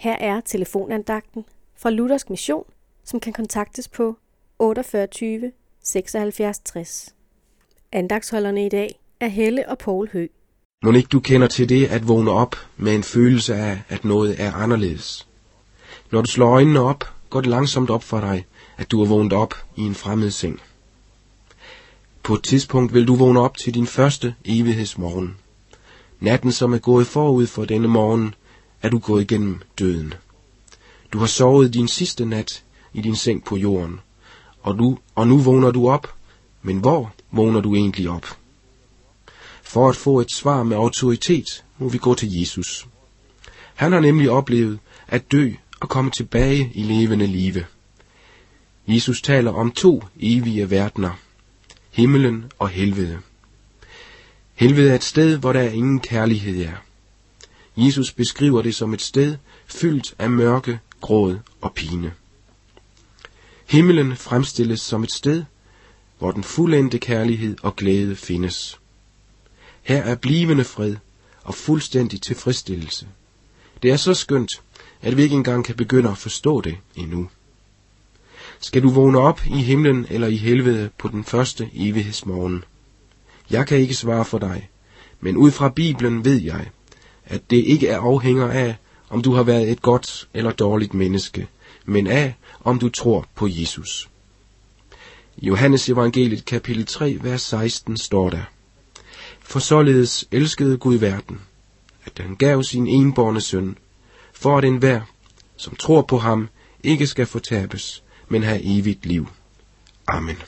Her er telefonandagten fra Luthersk Mission, som kan kontaktes på 48 76 60. Andagsholderne i dag er Helle og Paul Hø. Må ikke du kender til det at vågne op med en følelse af, at noget er anderledes. Når du slår øjnene op, går det langsomt op for dig, at du er vågnet op i en fremmed seng. På et tidspunkt vil du vågne op til din første evighedsmorgen. Natten, som er gået forud for denne morgen, er du gået igennem døden. Du har sovet din sidste nat i din seng på jorden, og, du, og nu vågner du op, men hvor vågner du egentlig op? For at få et svar med autoritet, må vi gå til Jesus. Han har nemlig oplevet at dø og komme tilbage i levende live. Jesus taler om to evige verdener, himmelen og helvede. Helvede er et sted, hvor der ingen kærlighed er. Jesus beskriver det som et sted fyldt af mørke, gråd og pine. Himmelen fremstilles som et sted, hvor den fuldendte kærlighed og glæde findes. Her er blivende fred og fuldstændig tilfredsstillelse. Det er så skønt, at vi ikke engang kan begynde at forstå det endnu. Skal du vågne op i himlen eller i helvede på den første evighedsmorgen? Jeg kan ikke svare for dig, men ud fra Bibelen ved jeg, at det ikke er afhænger af, om du har været et godt eller dårligt menneske, men af, om du tror på Jesus. I Johannes evangeliet kapitel 3, vers 16 står der, For således elskede Gud verden, at han gav sin enborne søn, for at enhver, som tror på ham, ikke skal fortabes, men have evigt liv. Amen.